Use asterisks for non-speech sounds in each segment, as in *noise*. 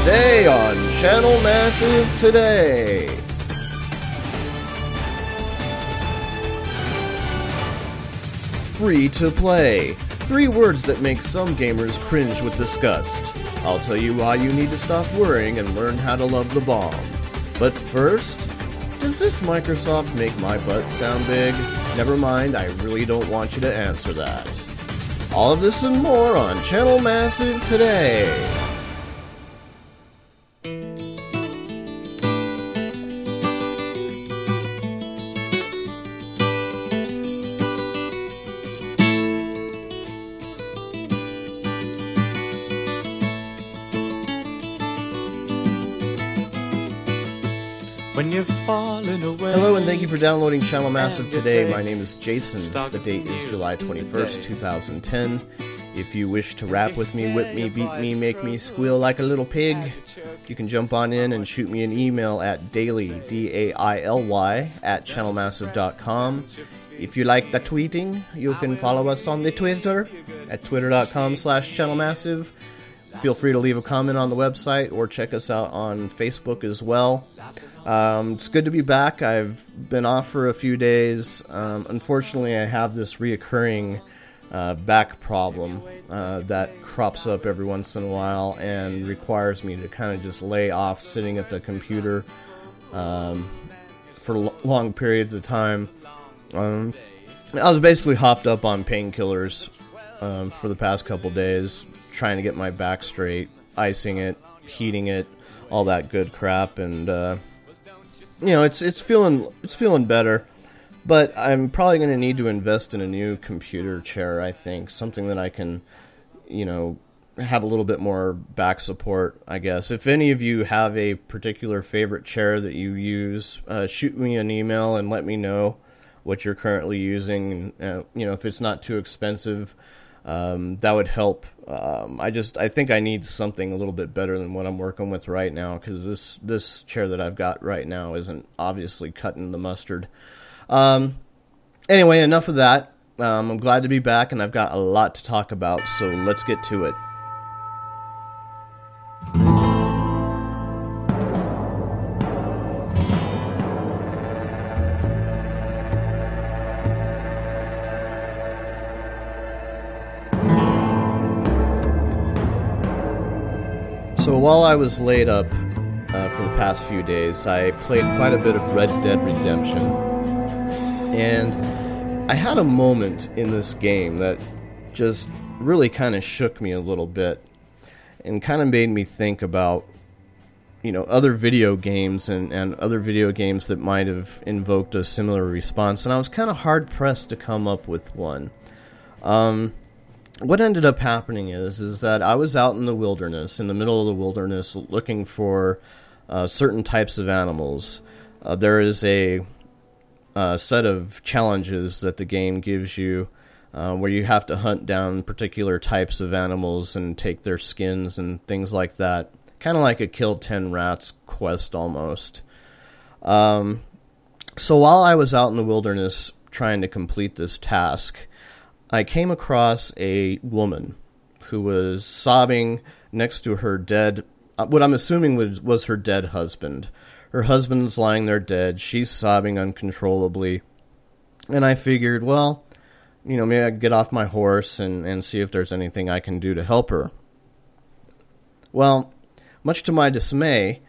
Today on Channel Massive Today. Free to play. Three words that make some gamers cringe with disgust. I'll tell you why you need to stop worrying and learn how to love the bomb. But first, does this Microsoft make my butt sound big? Never mind, I really don't want you to answer that. All of this and more on Channel Massive today. When falling away. Hello and thank you for downloading Channel Massive today. My name is Jason. The date is July 21st, 2010. If you wish to rap with me, whip me, beat me, make me squeal like a little pig, you can jump on in and shoot me an email at daily, D-A-I-L-Y, at channelmassive.com. If you like the tweeting, you can follow us on the Twitter at twitter.com slash channelmassive. Feel free to leave a comment on the website or check us out on Facebook as well. Um, it's good to be back. I've been off for a few days. Um, unfortunately, I have this reoccurring uh, back problem uh, that crops up every once in a while and requires me to kind of just lay off sitting at the computer um, for l- long periods of time. Um, I was basically hopped up on painkillers um, for the past couple days, trying to get my back straight, icing it, heating it, all that good crap, and uh, you know it's it's feeling it's feeling better. But I'm probably going to need to invest in a new computer chair. I think something that I can, you know, have a little bit more back support. I guess if any of you have a particular favorite chair that you use, uh, shoot me an email and let me know what you're currently using. Uh, you know, if it's not too expensive, um, that would help. Um, I just I think I need something a little bit better than what I'm working with right now because this this chair that I've got right now isn't obviously cutting the mustard. Um, anyway, enough of that. Um, I'm glad to be back, and I've got a lot to talk about. So let's get to it. I was laid up uh, for the past few days, I played quite a bit of Red Dead Redemption. And I had a moment in this game that just really kind of shook me a little bit and kind of made me think about you know other video games and, and other video games that might have invoked a similar response and i was kind of hard pressed to come up with one um, what ended up happening is is that I was out in the wilderness, in the middle of the wilderness, looking for uh, certain types of animals. Uh, there is a uh, set of challenges that the game gives you, uh, where you have to hunt down particular types of animals and take their skins and things like that. Kind of like a kill ten rats quest almost. Um, so while I was out in the wilderness trying to complete this task. I came across a woman who was sobbing next to her dead, uh, what I'm assuming was, was her dead husband. Her husband's lying there dead. She's sobbing uncontrollably. And I figured, well, you know, maybe I get off my horse and, and see if there's anything I can do to help her. Well, much to my dismay,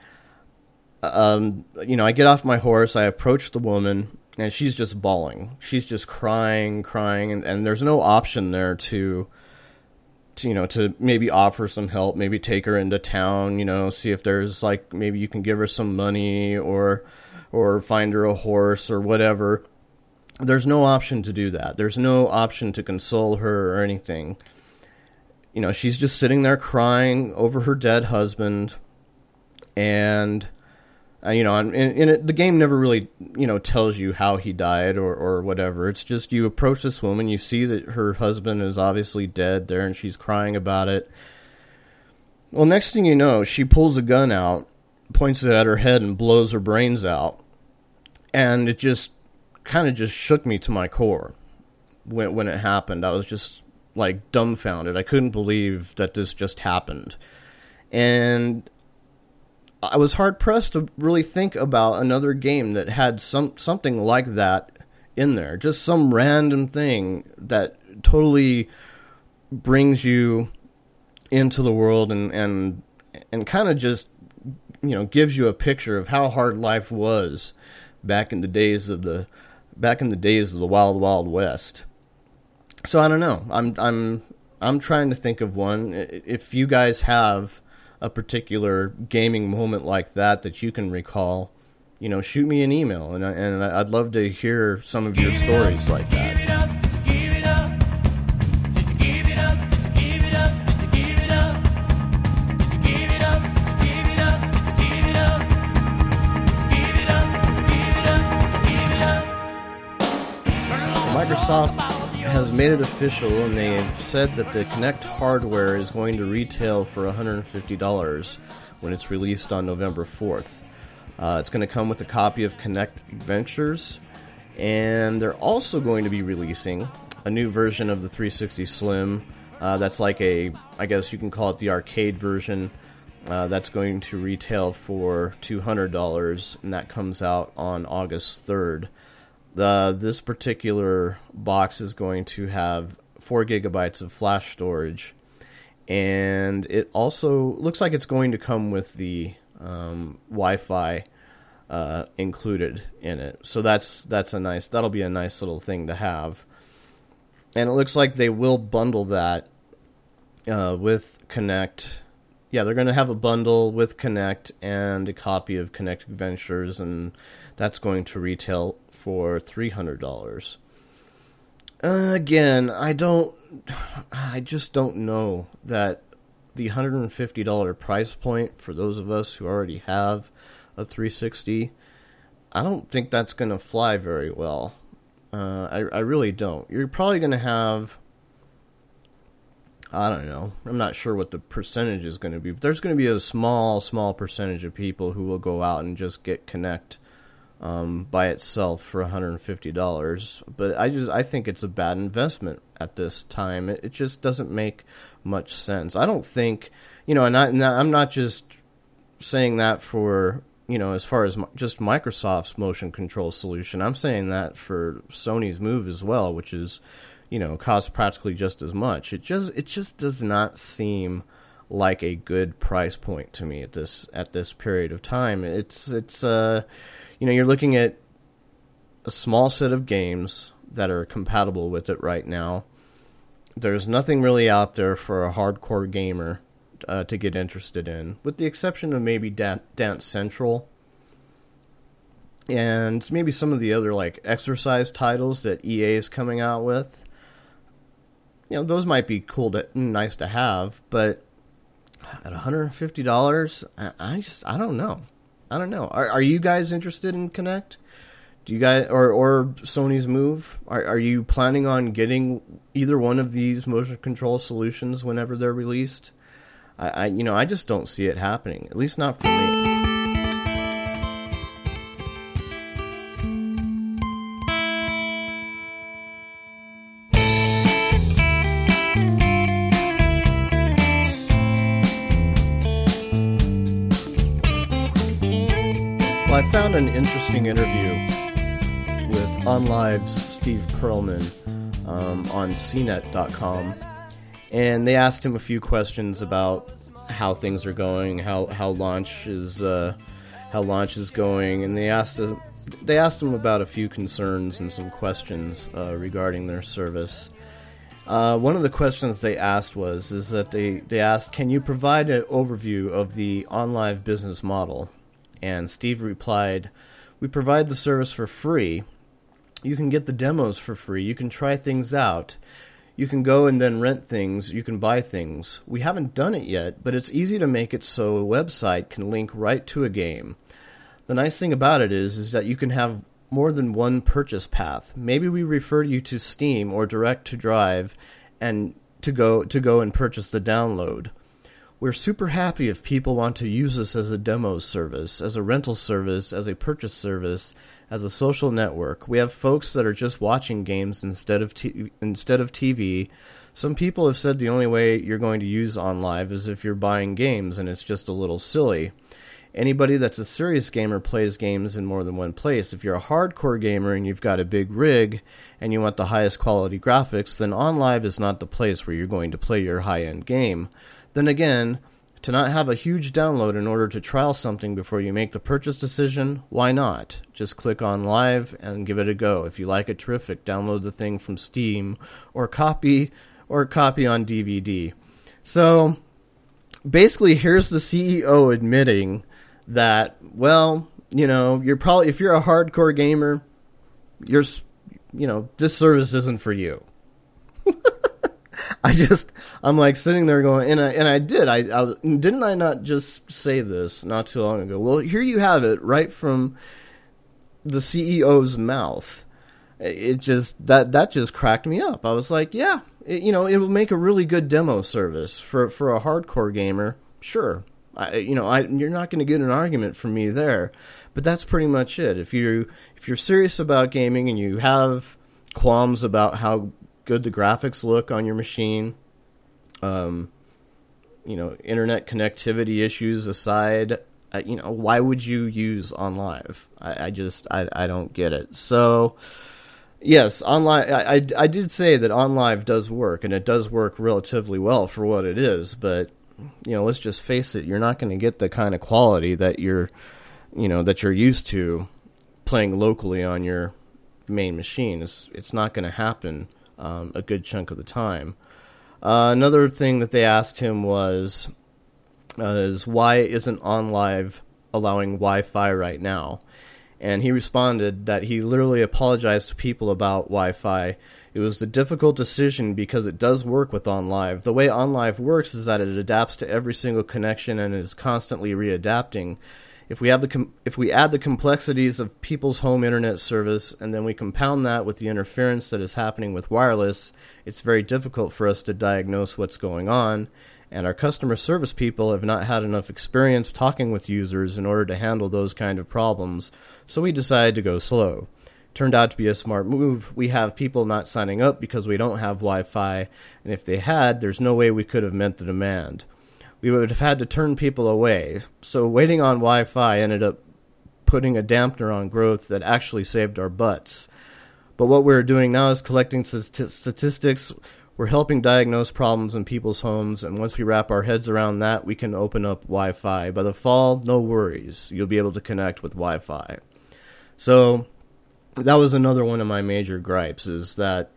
um, you know, I get off my horse, I approach the woman, and she's just bawling. She's just crying, crying, and, and there's no option there to, to, you know, to maybe offer some help, maybe take her into town, you know, see if there's like maybe you can give her some money or, or find her a horse or whatever. There's no option to do that. There's no option to console her or anything. You know, she's just sitting there crying over her dead husband, and uh, you know, and, and it, the game never really, you know, tells you how he died or, or whatever. It's just you approach this woman, you see that her husband is obviously dead there, and she's crying about it. Well, next thing you know, she pulls a gun out, points it at her head, and blows her brains out. And it just kind of just shook me to my core when when it happened. I was just like dumbfounded. I couldn't believe that this just happened. And I was hard pressed to really think about another game that had some something like that in there. Just some random thing that totally brings you into the world and and and kind of just you know gives you a picture of how hard life was back in the days of the back in the days of the wild wild west. So I don't know. I'm I'm I'm trying to think of one. If you guys have a particular gaming moment like that that you can recall, you know, shoot me an email, and I, and I'd love to hear some of your stories like that. Microsoft has made it official, and they've said that the Kinect hardware is going to retail for $150 when it's released on November 4th. Uh, it's going to come with a copy of Kinect Adventures, and they're also going to be releasing a new version of the 360 Slim. Uh, that's like a, I guess you can call it the arcade version. Uh, that's going to retail for $200, and that comes out on August 3rd. This particular box is going to have four gigabytes of flash storage, and it also looks like it's going to come with the um, Wi-Fi uh, included in it. So that's that's a nice that'll be a nice little thing to have. And it looks like they will bundle that uh, with Kinect. Yeah, they're going to have a bundle with Kinect and a copy of Kinect Adventures, and that's going to retail for three hundred dollars. Uh, again, I don't. I just don't know that the hundred and fifty dollar price point for those of us who already have a 360. I don't think that's going to fly very well. Uh, I I really don't. You're probably going to have. I don't know. I'm not sure what the percentage is going to be, but there's going to be a small, small percentage of people who will go out and just get Kinect um, by itself for $150. But I just I think it's a bad investment at this time. It, it just doesn't make much sense. I don't think you know, and, I, and I'm not just saying that for you know as far as just Microsoft's motion control solution. I'm saying that for Sony's Move as well, which is you know costs practically just as much. It just it just does not seem like a good price point to me at this at this period of time. It's it's uh you know, you're looking at a small set of games that are compatible with it right now. There's nothing really out there for a hardcore gamer uh, to get interested in, with the exception of maybe Dan- Dance Central and maybe some of the other like exercise titles that EA is coming out with. You know, those might be cool to nice to have, but at $150, I, I just I don't know. I don't know. Are, are you guys interested in Kinect? Do you guys or or Sony's Move? Are are you planning on getting either one of these motion control solutions whenever they're released? I, I you know I just don't see it happening. At least not for me. An interesting interview with OnLive's Steve Perlman um, on CNET.com, and they asked him a few questions about how things are going, how how launch is uh, how launch is going, and they asked uh, they asked him about a few concerns and some questions uh, regarding their service. Uh, one of the questions they asked was is that they, they asked, can you provide an overview of the OnLive business model? And Steve replied, We provide the service for free. You can get the demos for free. You can try things out. You can go and then rent things. You can buy things. We haven't done it yet, but it's easy to make it so a website can link right to a game. The nice thing about it is, is that you can have more than one purchase path. Maybe we refer you to Steam or Direct to Drive and to go to go and purchase the download. We're super happy if people want to use us as a demo service, as a rental service, as a purchase service, as a social network. We have folks that are just watching games instead of t- instead of TV. Some people have said the only way you're going to use OnLive is if you're buying games, and it's just a little silly. Anybody that's a serious gamer plays games in more than one place. If you're a hardcore gamer and you've got a big rig and you want the highest quality graphics, then OnLive is not the place where you're going to play your high end game. Then again, to not have a huge download in order to trial something before you make the purchase decision, why not? Just click OnLive and give it a go. If you like it, terrific. Download the thing from Steam or copy or copy on DVD. So basically here's the CEO admitting that well, you know, you're probably if you're a hardcore gamer, you're you know, this service isn't for you. *laughs* I just I'm like sitting there going and I and I did I, I didn't I not just say this not too long ago. Well, here you have it right from the CEO's mouth. It just that that just cracked me up. I was like, yeah, it, you know, it will make a really good demo service for for a hardcore gamer. Sure, I, you know, I, you're not going to get an argument from me there, but that's pretty much it. If you if you're serious about gaming and you have qualms about how good the graphics look on your machine, um, you know, internet connectivity issues aside, you know, why would you use OnLive? I, I just I, I don't get it. So. Yes, online. I, I, I, did say that OnLive does work, and it does work relatively well for what it is. But you know, let's just face it, you're not going to get the kind of quality that you're, you know, that you're used to playing locally on your main machine. It's, it's not going to happen um, a good chunk of the time. Uh, another thing that they asked him was, uh, is why isn't OnLive allowing Wi-Fi right now? And he responded that he literally apologized to people about Wi-Fi it was a difficult decision because it does work with OnLive. The way OnLive works is that it adapts to every single connection and is constantly readapting. If we have the com- if we add the complexities of people's home internet service and then we compound that with the interference that is happening with wireless, it's very difficult for us to diagnose what's going on. And our customer service people have not had enough experience talking with users in order to handle those kind of problems, so we decided to go slow turned out to be a smart move. We have people not signing up because we don't have Wi Fi, and if they had, there's no way we could have met the demand. We would have had to turn people away. So waiting on Wi Fi ended up putting a dampener on growth that actually saved our butts. But what we're doing now is collecting statistics. We're helping diagnose problems in people's homes, and once we wrap our heads around that, we can open up Wi Fi. By the fall, no worries. You'll be able to connect with Wi Fi. So that was another one of my major gripes is that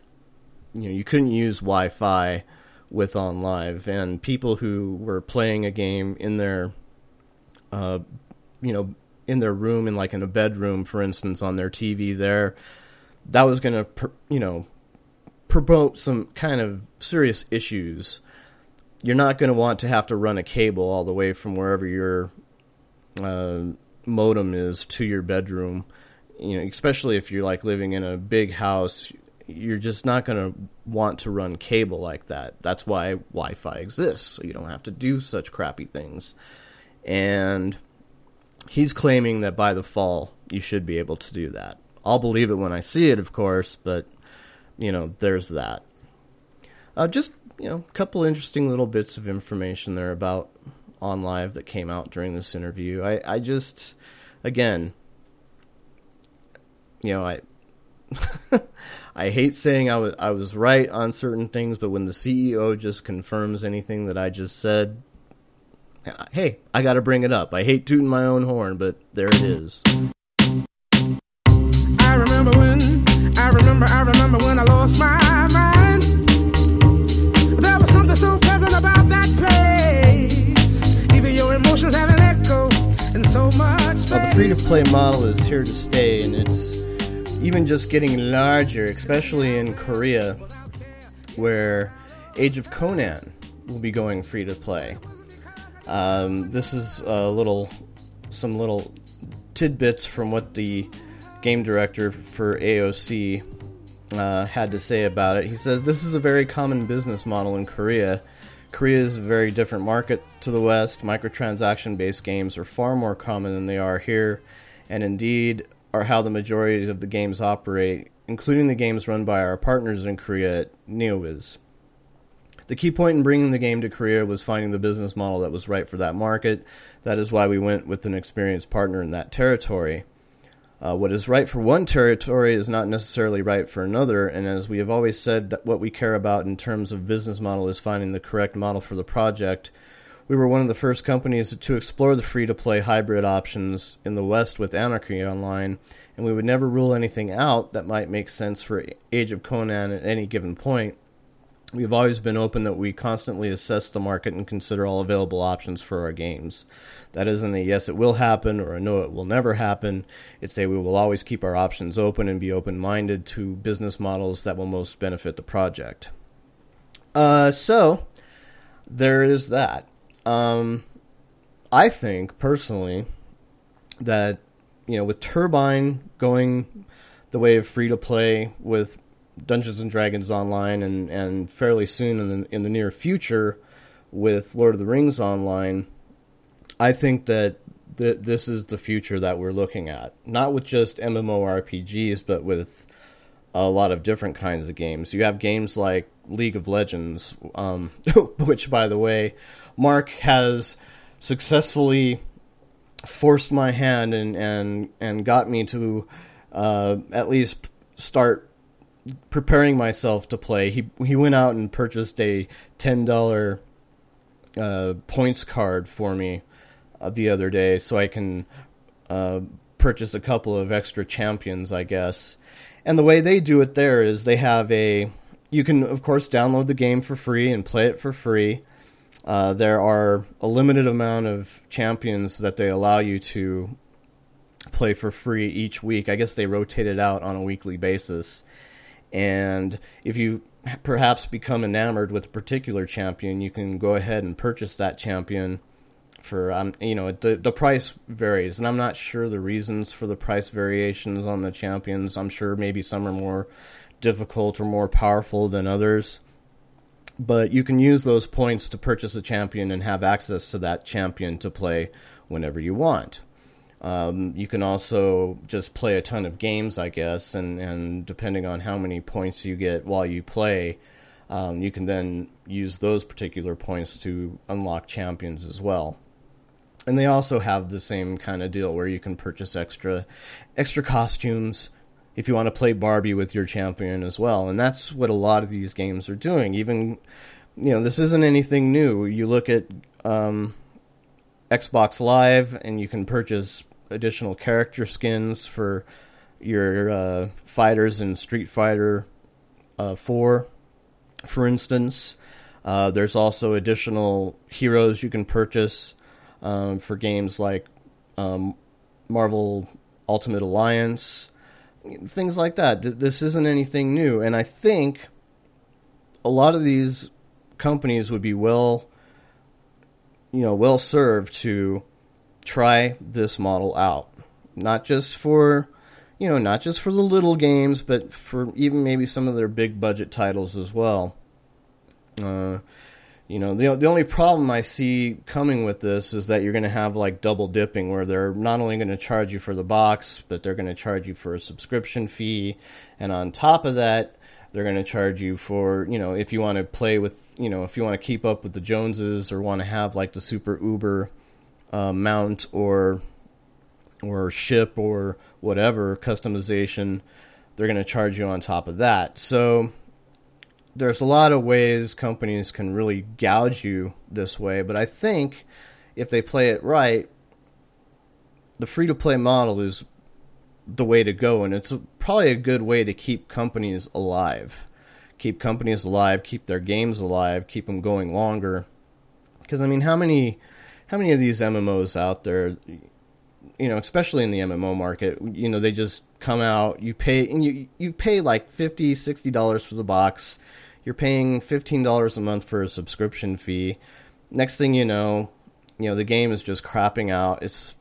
you know you couldn't use Wi-Fi with OnLive and people who were playing a game in their, uh, you know, in their room, in like in a bedroom, for instance, on their TV there, that was going to, you know, promote some kind of serious issues. You're not going to want to have to run a cable all the way from wherever your uh, modem is to your bedroom you know, especially if you're like living in a big house, you're just not going to want to run cable like that. That's why Wi-Fi exists, so you don't have to do such crappy things. And he's claiming that by the fall you should be able to do that. I'll believe it when I see it, of course, but you know, there's that. Uh, just you know, a couple interesting little bits of information there about OnLive that came out during this interview. I, I just, again, you know, I *laughs* I hate saying I was I was right on certain things, but when the CEO just confirms anything that I just said, hey, I got to bring it up. I hate tooting my own horn, but there it is. I remember when I remember I remember when I lost my mind. There was something so pleasant about that place. Even your emotions have an echo and so much space. Well, the free to play model is here to stay, and it's even just getting larger, especially in Korea, where Age of Conan will be going free to play. Um, this is a little, some little tidbits from what the game director for AOC uh, had to say about it. He says this is a very common business model in Korea. Korea is a very different market to the West. Microtransaction based games are far more common than they are here, and indeed, are how the majority of the games operate, including the games run by our partners in Korea NeoWiz. The key point in bringing the game to Korea was finding the business model that was right for that market. That is why we went with an experienced partner in that territory. Uh, what is right for one territory is not necessarily right for another, and as we have always said, what we care about in terms of business model is finding the correct model for the project. We were one of the first companies to explore the free to play hybrid options in the West with Anarchy Online, and we would never rule anything out that might make sense for Age of Conan at any given point. We've always been open that we constantly assess the market and consider all available options for our games. That isn't a yes, it will happen or a no, it will never happen. It's a we will always keep our options open and be open minded to business models that will most benefit the project. Uh, so, there is that. Um, I think, personally, that, you know, with Turbine going the way of free to play with Dungeons and Dragons Online and, and fairly soon in the, in the near future with Lord of the Rings Online I think that th- this is the future that we're looking at. Not with just MMORPGs, but with a lot of different kinds of games. You have games like League of Legends, um, *laughs* which, by the way, Mark has successfully forced my hand and and and got me to uh, at least start preparing myself to play. He he went out and purchased a ten dollar uh, points card for me uh, the other day, so I can uh, purchase a couple of extra champions, I guess. And the way they do it there is they have a. You can, of course, download the game for free and play it for free. Uh, there are a limited amount of champions that they allow you to play for free each week. I guess they rotate it out on a weekly basis. And if you perhaps become enamored with a particular champion, you can go ahead and purchase that champion for um you know the the price varies and I'm not sure the reasons for the price variations on the champions. I'm sure maybe some are more difficult or more powerful than others. But you can use those points to purchase a champion and have access to that champion to play whenever you want. Um, you can also just play a ton of games, I guess, and, and depending on how many points you get while you play, um, you can then use those particular points to unlock champions as well and they also have the same kind of deal where you can purchase extra extra costumes if you want to play Barbie with your champion as well. And that's what a lot of these games are doing. Even you know, this isn't anything new. You look at um, Xbox Live and you can purchase additional character skins for your uh, fighters in Street Fighter uh, 4, for instance. Uh, there's also additional heroes you can purchase um, for games like um, Marvel Ultimate Alliance, things like that. This isn't anything new, and I think a lot of these companies would be well, you know, well served to try this model out, not just for you know, not just for the little games, but for even maybe some of their big budget titles as well. Uh, you know, the the only problem I see coming with this is that you're going to have like double dipping, where they're not only going to charge you for the box, but they're going to charge you for a subscription fee, and on top of that, they're going to charge you for you know if you want to play with you know if you want to keep up with the Joneses or want to have like the super Uber uh, mount or or ship or whatever customization, they're going to charge you on top of that. So there's a lot of ways companies can really gouge you this way, but I think if they play it right, the free to play model is the way to go, and it's probably a good way to keep companies alive. Keep companies alive, keep their games alive, keep them going longer. Because I mean, how many, how many of these MMOs out there, you know, especially in the MMO market, you know, they just come out, you pay, and you you pay like 50 60 dollars for the box you're paying $15 a month for a subscription fee. Next thing you know, you know the game is just crapping out. It's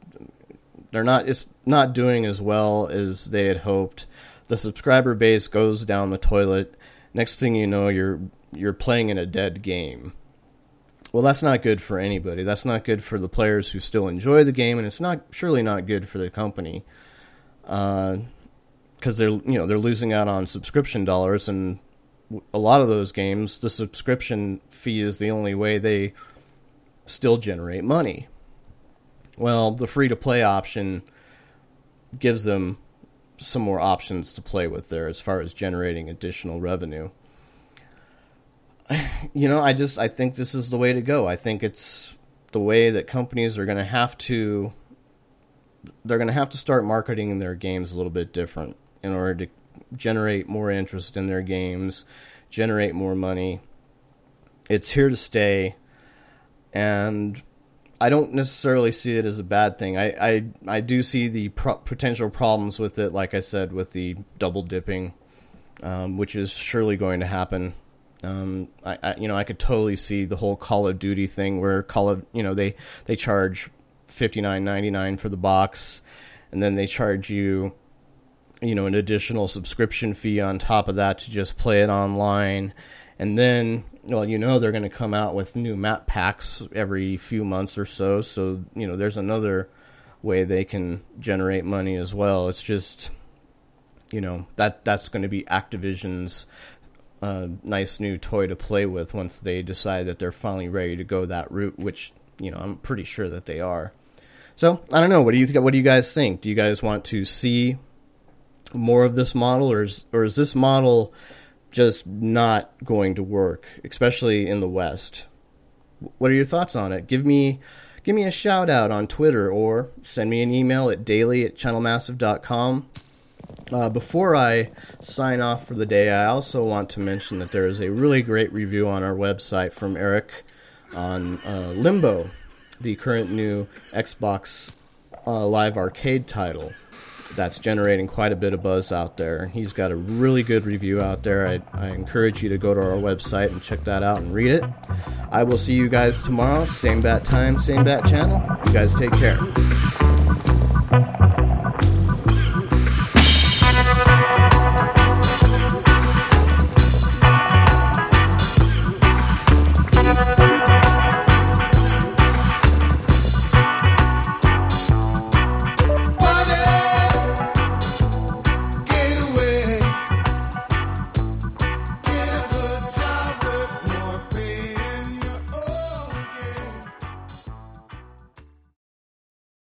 they're not it's not doing as well as they had hoped. The subscriber base goes down the toilet. Next thing you know, you're you're playing in a dead game. Well, that's not good for anybody. That's not good for the players who still enjoy the game, and it's not surely not good for the company, because uh, they're you know they're losing out on subscription dollars, and a lot of those games, the subscription fee is the only way they still generate money. Well, the free to play option gives them some more options to play with there as far as generating additional revenue. *sighs* You know, I just I think this is the way to go. I think it's the way that companies are going to have to they're going to have to start marketing their games a little bit different in order to generate more interest in their games, generate more money. It's here to stay, and I don't necessarily see it as a bad thing. I I, I do see the pro- potential problems with it, like I said, with the double dipping, um, which is surely going to happen. Um, I, I, you know I could totally see the whole Call of Duty thing where Call of you know they they charge fifty nine ninety nine for the box, and then they charge you you know an additional subscription fee on top of that to just play it online. And then well you know they're going to come out with new map packs every few months or so. So you know there's another way they can generate money as well. It's just you know that that's going to be Activision's uh, nice new toy to play with once they decide that they're finally ready to go that route which you know I'm pretty sure that they are. So I don't know. What do you th- what do you guys think? Do you guys want to see more of this model, or is, or is this model just not going to work, especially in the West? What are your thoughts on it? Give me give me a shout out on Twitter or send me an email at daily at channelmassive.com. Uh, before I sign off for the day, I also want to mention that there is a really great review on our website from Eric on uh, Limbo, the current new Xbox uh, Live Arcade title that's generating quite a bit of buzz out there. He's got a really good review out there. I, I encourage you to go to our website and check that out and read it. I will see you guys tomorrow, same bat time, same bat channel. You guys take care.